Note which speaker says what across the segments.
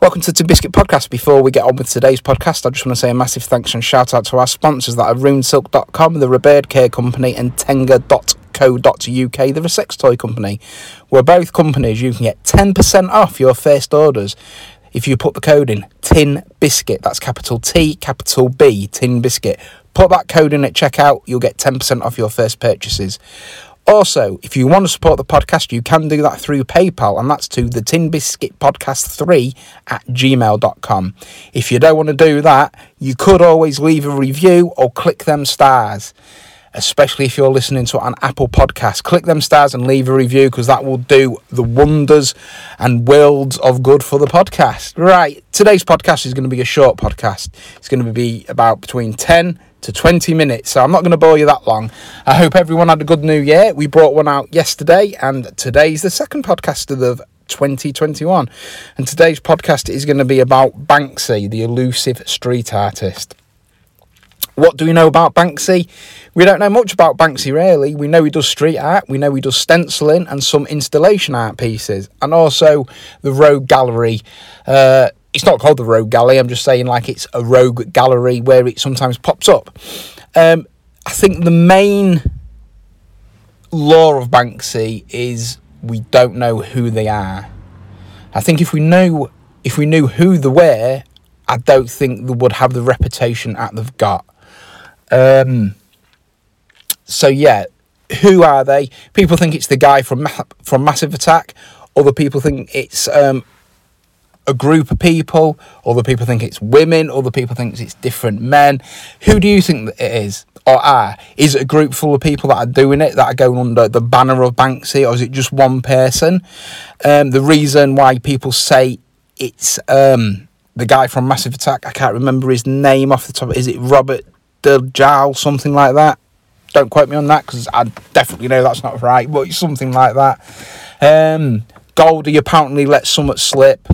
Speaker 1: Welcome to the Biscuit Podcast. Before we get on with today's podcast, I just want to say a massive thanks and shout out to our sponsors that are RuneSilk.com, the Rebird Care Company, and Tenga.co.uk, the sex toy company. We're both companies you can get 10% off your first orders if you put the code in Tin Biscuit. That's capital T, capital B, Tin Biscuit. Put that code in at checkout, you'll get 10% off your first purchases. Also, if you want to support the podcast, you can do that through PayPal, and that's to the Tin Podcast 3 at gmail.com. If you don't want to do that, you could always leave a review or click them stars, especially if you're listening to an Apple podcast. Click them stars and leave a review because that will do the wonders and worlds of good for the podcast. Right, today's podcast is going to be a short podcast, it's going to be about between 10 to 20 minutes. So I'm not going to bore you that long. I hope everyone had a good new year. We brought one out yesterday, and today's the second podcast of the 2021. And today's podcast is going to be about Banksy, the elusive street artist. What do we know about Banksy? We don't know much about Banksy really. We know he does street art, we know he does stenciling and some installation art pieces, and also the Rogue Gallery. Uh, it's not called the Rogue Gallery. I'm just saying like it's a rogue gallery where it sometimes pops up. Um, I think the main lore of Banksy is we don't know who they are. I think if we know if we knew who they were, I don't think they would have the reputation that they've got. Um, so yeah, who are they? People think it's the guy from from Massive Attack. Other people think it's um, a group of people. Other people think it's women. Other people think it's different men. Who do you think it is or are? Is it a group full of people that are doing it, that are going under the banner of Banksy, or is it just one person? Um, the reason why people say it's um, the guy from Massive Attack, I can't remember his name off the top. Is it Robert Dejal, something like that? Don't quote me on that because I definitely know that's not right, but something like that. Um, Goldie apparently let Summit slip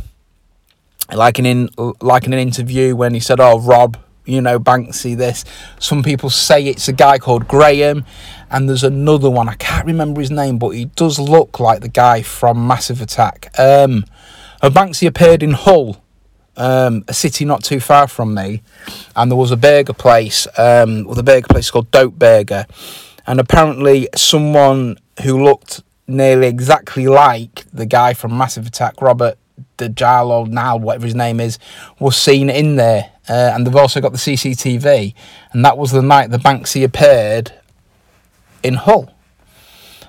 Speaker 1: like an in like in an interview when he said, "Oh, Rob, you know Banksy." This some people say it's a guy called Graham, and there's another one I can't remember his name, but he does look like the guy from Massive Attack. Um, Banksy appeared in Hull, um, a city not too far from me, and there was a burger place, um, with a burger place called Dope Burger, and apparently someone who looked nearly exactly like the guy from Massive Attack, Robert the Jarlo now, whatever his name is, was seen in there. Uh, and they've also got the CCTV. And that was the night the Banksy appeared in Hull.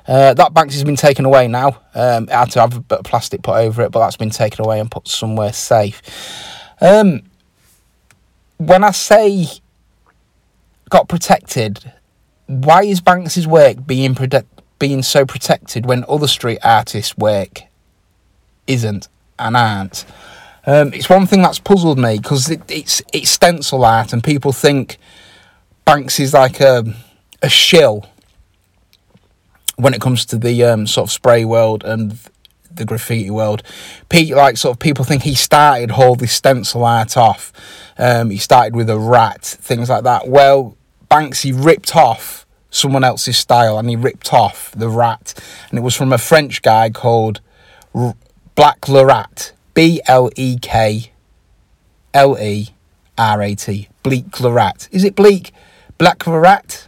Speaker 1: Uh, that Banksy's been taken away now. Um, it had to have a bit of plastic put over it, but that's been taken away and put somewhere safe. Um, when I say got protected, why is Banksy's work being prote- being so protected when other street artists' work isn't? and aren't. Um, it's one thing that's puzzled me because it, it's it's stencil art, and people think Banks is like a a shill when it comes to the um, sort of spray world and the graffiti world. Pete, like sort of people think he started all this stencil art off. Um, he started with a rat, things like that. Well, Banksy ripped off someone else's style, and he ripped off the rat, and it was from a French guy called Black Lerat. B L E K L E R A T. Bleak Lerat. Is it bleak? Black Lerat?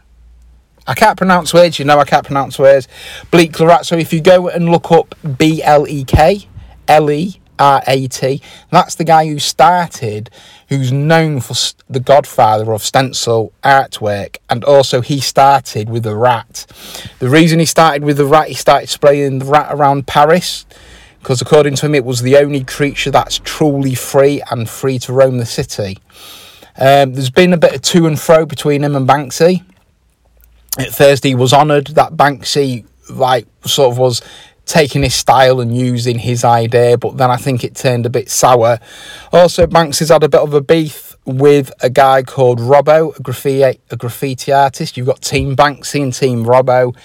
Speaker 1: I can't pronounce words, you know I can't pronounce words. Bleak Lerat. So if you go and look up B L E K L E R A T, that's the guy who started, who's known for the godfather of stencil artwork, and also he started with a rat. The reason he started with the rat, he started spraying the rat around Paris because according to him, it was the only creature that's truly free and free to roam the city. Um, there's been a bit of to and fro between him and Banksy. Thursday, was honoured that Banksy, like, sort of was taking his style and using his idea, but then I think it turned a bit sour. Also, Banksy's had a bit of a beef with a guy called Robbo, a graffiti, a graffiti artist. You've got Team Banksy and Team Robbo.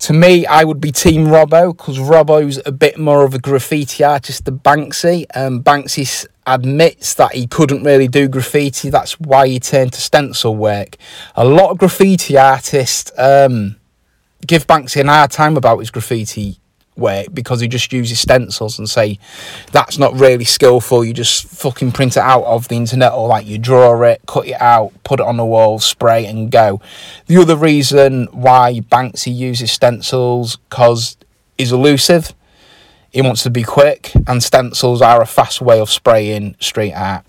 Speaker 1: To me, I would be Team Robbo because Robbo's a bit more of a graffiti artist than Banksy. Um, Banksy admits that he couldn't really do graffiti. That's why he turned to stencil work. A lot of graffiti artists um, give Banksy an hard time about his graffiti work because he just uses stencils and say that's not really skillful. You just fucking print it out of the internet or like you draw it, cut it out, put it on the wall, spray and go. The other reason why Banksy uses stencils because he's elusive. He wants to be quick, and stencils are a fast way of spraying street art.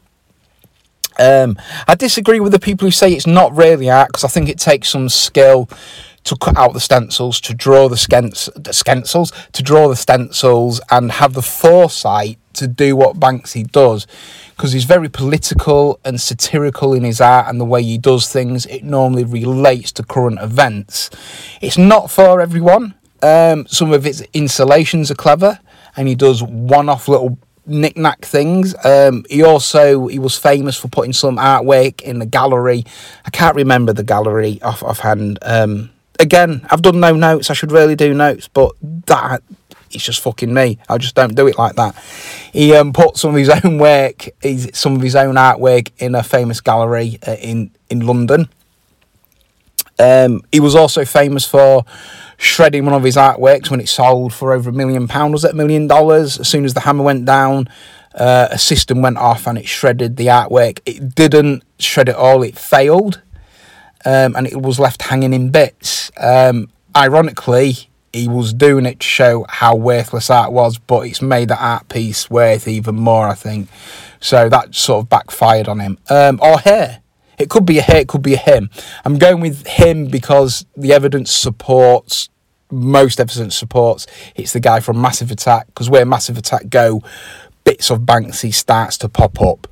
Speaker 1: Um, I disagree with the people who say it's not really art because I think it takes some skill to cut out the stencils, to draw the, the stencils, to draw the stencils, and have the foresight to do what Banksy does, because he's very political and satirical in his art and the way he does things. It normally relates to current events. It's not for everyone. Um, some of its installations are clever, and he does one-off little knick-knack things. Um, he also he was famous for putting some artwork in the gallery. I can't remember the gallery off offhand. Um, again, I've done no notes. I should really do notes, but that it's just fucking me. I just don't do it like that. He um, put some of his own work, his, some of his own artwork in a famous gallery uh, in in London. Um, he was also famous for shredding one of his artworks when it sold for over a million pound. Was it a million dollars? As soon as the hammer went down, uh, a system went off and it shredded the artwork. It didn't shred it all. It failed um, and it was left hanging in bits. Um, ironically, he was doing it to show how worthless art was, but it's made the art piece worth even more, I think. So that sort of backfired on him. Um, or her. It could be a he, it could be a him. I'm going with him because the evidence supports, most evidence supports, it's the guy from Massive Attack, because where Massive Attack go, bits of Banksy starts to pop up.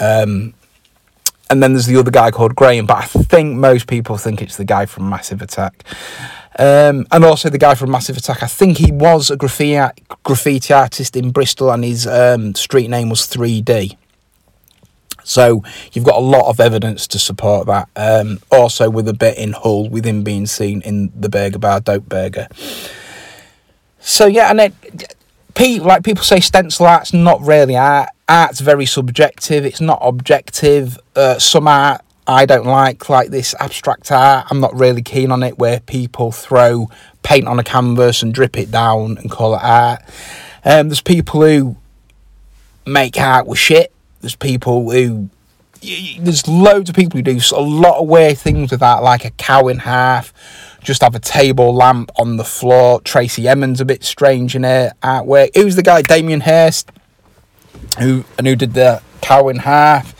Speaker 1: Um, and then there's the other guy called Graham, but I think most people think it's the guy from Massive Attack. Um, and also the guy from Massive Attack, I think he was a graffiti, graffiti artist in Bristol and his um, street name was 3D. So you've got a lot of evidence to support that. Um, also with a bit in Hull with him being seen in the Burger Bar, Dope Burger. So yeah, and it, like people say stencil art's not really art. Art's very subjective. It's not objective. Uh, some art i don't like like this abstract art. I'm not really keen on it where people throw paint on a canvas and drip it down and call it art. Um, there's people who make art with shit there's people who there's loads of people who do a lot of weird things with that like a cow in half just have a table lamp on the floor. Tracey Emin's a bit strange in her artwork. Who's the guy? Damien Hirst, who and who did the cow in half.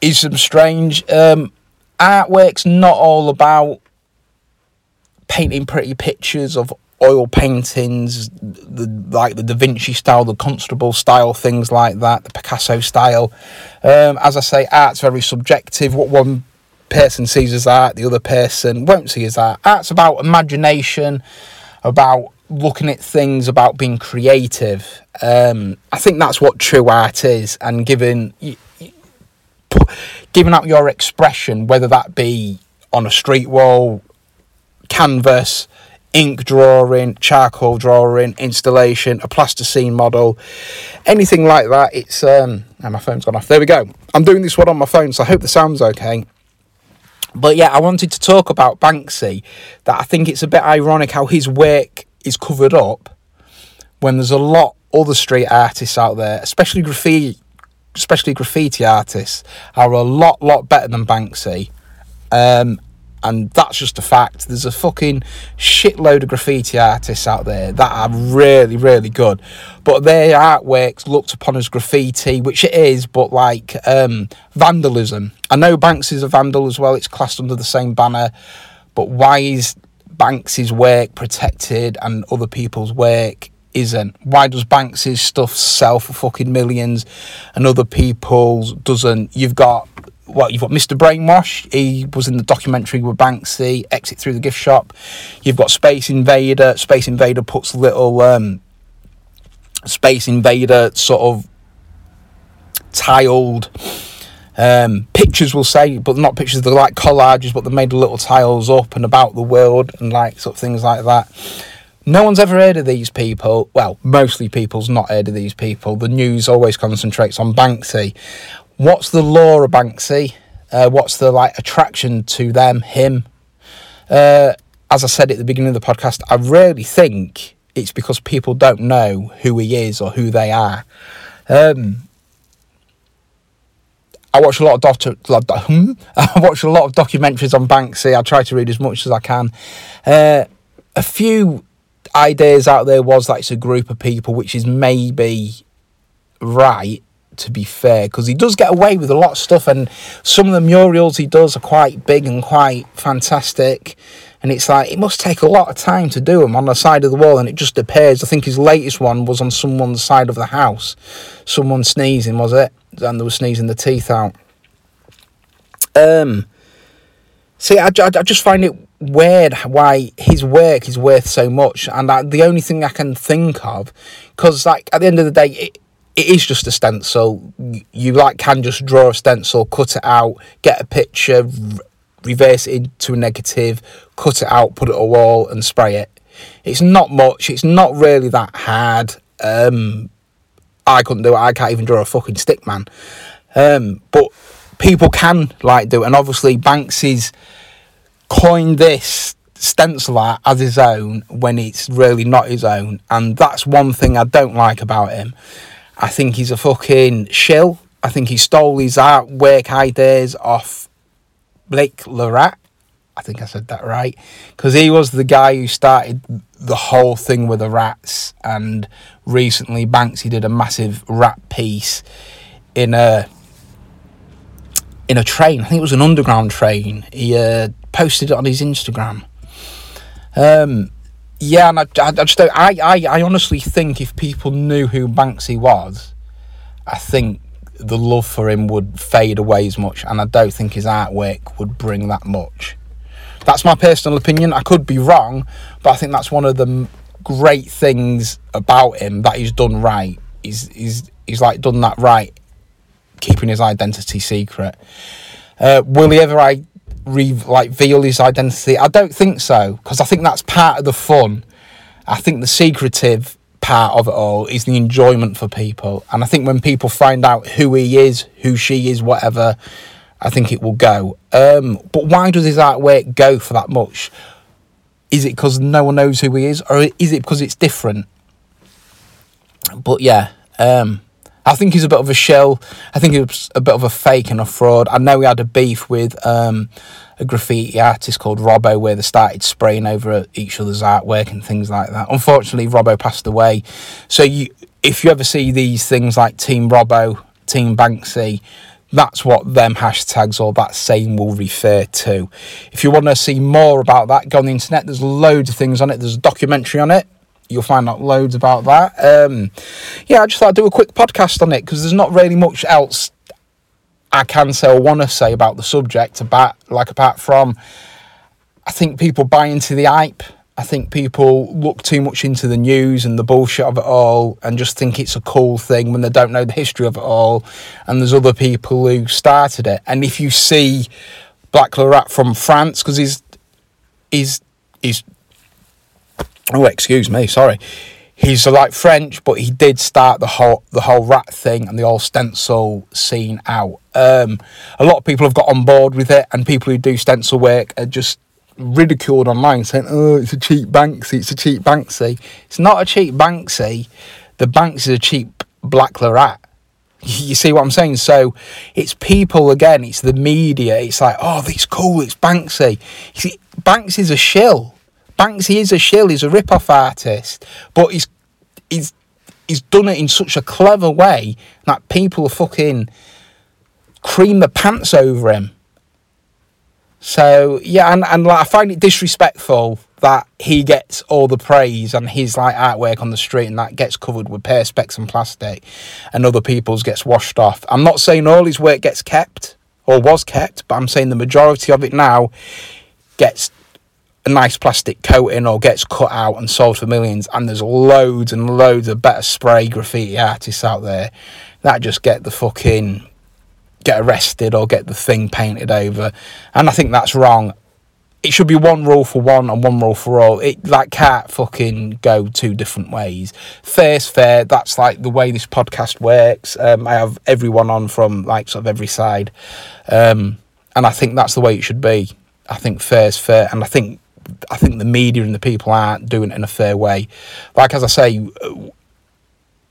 Speaker 1: Is some strange um, artwork's not all about painting pretty pictures of oil paintings, the like the Da Vinci style, the Constable style, things like that, the Picasso style. Um, as I say, art's very subjective. What one person sees as art, the other person won't see as art. Art's about imagination, about looking at things, about being creative. Um, I think that's what true art is, and giving giving out your expression, whether that be on a street wall, canvas, ink drawing, charcoal drawing, installation, a plasticine model, anything like that. It's um, and my phone's gone off. There we go. I'm doing this one on my phone, so I hope the sound's okay. But yeah, I wanted to talk about Banksy. That I think it's a bit ironic how his work is covered up when there's a lot other street artists out there, especially graffiti, especially graffiti artists, are a lot lot better than Banksy. Um, and that's just a fact. There's a fucking shitload of graffiti artists out there that are really, really good, but their artworks looked upon as graffiti, which it is, but like um, vandalism. I know Banks is a vandal as well; it's classed under the same banner, but why is Banks's work protected and other people's work isn't? Why does Banks's stuff sell for fucking millions and other people's doesn't? You've got well, you've got Mr. Brainwash. He was in the documentary with Banksy, Exit Through the Gift Shop. You've got Space Invader. Space Invader puts little um, Space Invader sort of tiled um, pictures, we'll say, but not pictures. They're like collages, but they made little tiles up and about the world and like sort of things like that. No one's ever heard of these people. Well, mostly people's not heard of these people. The news always concentrates on Banksy what's the lore of Banksy? Uh, what's the like attraction to them, him? Uh, as I said at the beginning of the podcast, I really think it's because people don't know who he is or who they are. Um, I watch a lot of I watch a lot of documentaries on Banksy. I try to read as much as I can. Uh, a few ideas out there was that it's a group of people, which is maybe right to be fair, because he does get away with a lot of stuff, and some of the murals he does are quite big and quite fantastic. And it's like it must take a lot of time to do them on the side of the wall, and it just appears. I think his latest one was on someone's side of the house, someone sneezing, was it? And they were sneezing the teeth out. Um, see, I, I, I just find it weird why his work is worth so much, and I, the only thing I can think of, because like at the end of the day, it, it is just a stencil. You like can just draw a stencil, cut it out, get a picture, reverse it into a negative, cut it out, put it on a wall, and spray it. It's not much. It's not really that hard. Um, I couldn't do it. I can't even draw a fucking stick man. Um, but people can like do it, and obviously Banksy's coined this stencil art as his own when it's really not his own, and that's one thing I don't like about him. I think he's a fucking shill. I think he stole his artwork ideas off Blake Lerat. I think I said that right. Because he was the guy who started the whole thing with the rats. And recently, Banksy did a massive rat piece in a in a train. I think it was an underground train. He uh, posted it on his Instagram. Um, yeah, and I, I, I just I, I, I honestly think if people knew who Banksy was, I think the love for him would fade away as much, and I don't think his artwork would bring that much. That's my personal opinion. I could be wrong, but I think that's one of the great things about him that he's done right. He's he's he's like done that right, keeping his identity secret. Uh, will he ever I re- like his identity? I don't think so, because I think that's part of the fun. I think the secretive part of it all is the enjoyment for people. And I think when people find out who he is, who she is, whatever, I think it will go. Um, but why does his artwork go for that much? Is it because no one knows who he is, or is it because it's different? But yeah, um, I think he's a bit of a shell. I think he's a bit of a fake and a fraud. I know he had a beef with um, a graffiti artist called Robbo where they started spraying over each other's artwork and things like that. Unfortunately, Robbo passed away. So you, if you ever see these things like Team Robbo, Team Banksy, that's what them hashtags or that saying will refer to. If you want to see more about that, go on the internet. There's loads of things on it. There's a documentary on it you'll find out loads about that. Um, yeah, I just thought I'd do a quick podcast on it because there's not really much else I can say or want to say about the subject about like apart from I think people buy into the hype. I think people look too much into the news and the bullshit of it all and just think it's a cool thing when they don't know the history of it all. And there's other people who started it. And if you see Black Lerat from France, because he's he's he's oh excuse me sorry he's like french but he did start the whole the whole rat thing and the whole stencil scene out um, a lot of people have got on board with it and people who do stencil work are just ridiculed online saying oh it's a cheap banksy it's a cheap banksy it's not a cheap banksy the banks is a cheap black rat. you see what I'm saying? So it's people again, it's the media, it's like, oh, it's cool, it's Banksy. You see, Banksy's a shill. Banksy is a shill, he's a rip-off artist, but he's he's he's done it in such a clever way that people fucking cream the pants over him. So yeah, and, and like I find it disrespectful that he gets all the praise and his like artwork on the street and that gets covered with perspex and plastic and other people's gets washed off. I'm not saying all his work gets kept or was kept, but I'm saying the majority of it now gets a nice plastic coating or gets cut out and sold for millions. And there's loads and loads of better spray graffiti artists out there that just get the fucking get arrested or get the thing painted over. And I think that's wrong. It should be one rule for one and one rule for all. It like can't fucking go two different ways. Fair's fair. That's like the way this podcast works. Um, I have everyone on from like sort of every side, um, and I think that's the way it should be. I think fair's fair, and I think I think the media and the people aren't doing it in a fair way. Like as I say,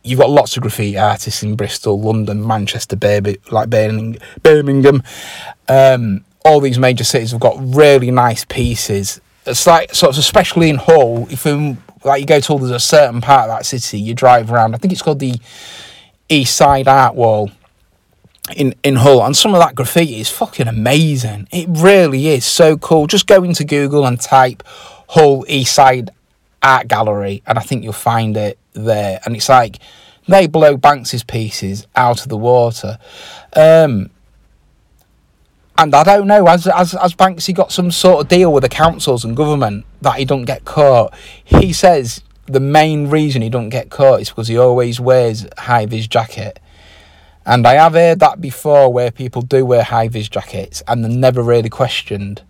Speaker 1: you've got lots of graffiti artists in Bristol, London, Manchester, like Birmingham. Um, all these major cities have got really nice pieces. It's like so, of especially in Hull, if you like you go to all there's a certain part of that city, you drive around. I think it's called the East Side Art Wall in in Hull, and some of that graffiti is fucking amazing. It really is so cool. Just go into Google and type Hull East Side Art Gallery, and I think you'll find it there. And it's like they blow Banks's pieces out of the water. Um, and I don't know, as, has, has Banksy got some sort of deal with the councils and government that he don't get caught? He says the main reason he don't get caught is because he always wears high vis jacket. And I have heard that before where people do wear high vis jackets and they're never really questioned.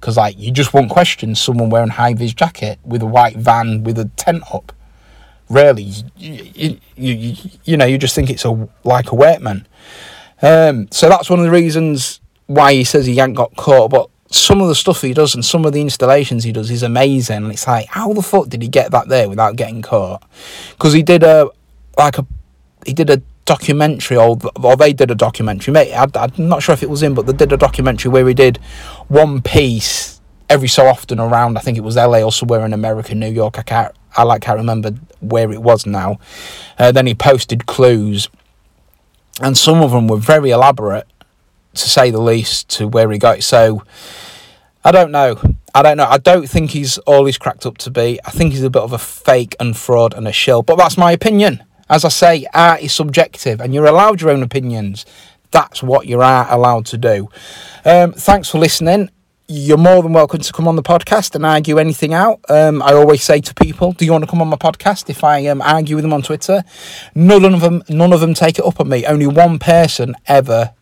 Speaker 1: Because, like, you just won't question someone wearing high vis jacket with a white van with a tent up. Really, you, you, you, you know, you just think it's a like a workman. Um, so that's one of the reasons why he says he ain't got caught, but some of the stuff he does and some of the installations he does is amazing. And it's like, how the fuck did he get that there without getting caught? Because he did a like a he did a documentary, or, or they did a documentary. Mate, I, I'm not sure if it was him, but they did a documentary where he did one piece every so often around. I think it was LA or somewhere in America, New York. I can't, I like can't remember where it was now. Uh, then he posted clues, and some of them were very elaborate to say the least, to where he got. So I don't know. I don't know. I don't think he's all he's cracked up to be. I think he's a bit of a fake and fraud and a shill. But that's my opinion. As I say, art is subjective, and you're allowed your own opinions. That's what you are allowed to do. Um, thanks for listening. You're more than welcome to come on the podcast and argue anything out. Um, I always say to people, "Do you want to come on my podcast?" If I um, argue with them on Twitter, none of them, none of them take it up on me. Only one person ever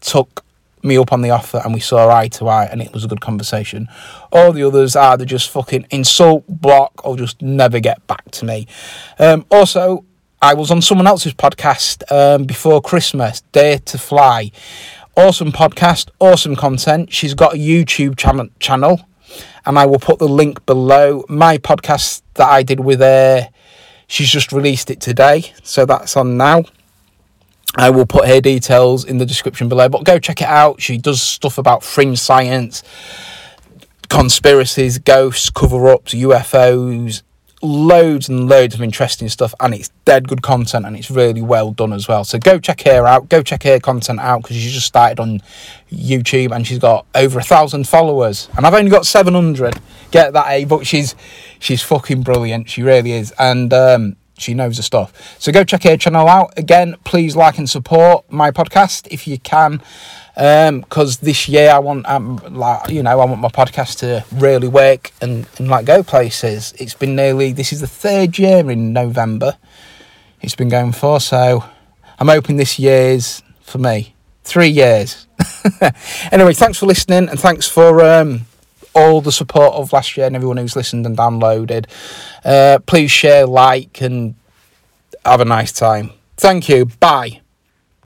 Speaker 1: took me up on the offer and we saw eye to eye and it was a good conversation. All the others either just fucking insult, block, or just never get back to me. Um, also, I was on someone else's podcast um, before Christmas, Dare to Fly. Awesome podcast, awesome content. She's got a YouTube channel, channel and I will put the link below. My podcast that I did with her, she's just released it today, so that's on now. I will put her details in the description below, but go check it out. She does stuff about fringe science, conspiracies, ghosts, cover ups, UFOs, loads and loads of interesting stuff, and it's dead good content and it's really well done as well. So go check her out, go check her content out because she's just started on YouTube and she's got over a thousand followers, and I've only got 700. Get that, eh? But she's she's fucking brilliant. She really is, and um, she knows the stuff. So go check her channel out. Again, please like and support my podcast if you can. Because um, this year I want, um, like you know, I want my podcast to really work and, and like go places. It's been nearly this is the third year in November. It's been going for, so I'm hoping this year's for me three years. anyway, thanks for listening and thanks for um, all the support of last year and everyone who's listened and downloaded. Uh, please share, like, and have a nice time. Thank you. Bye.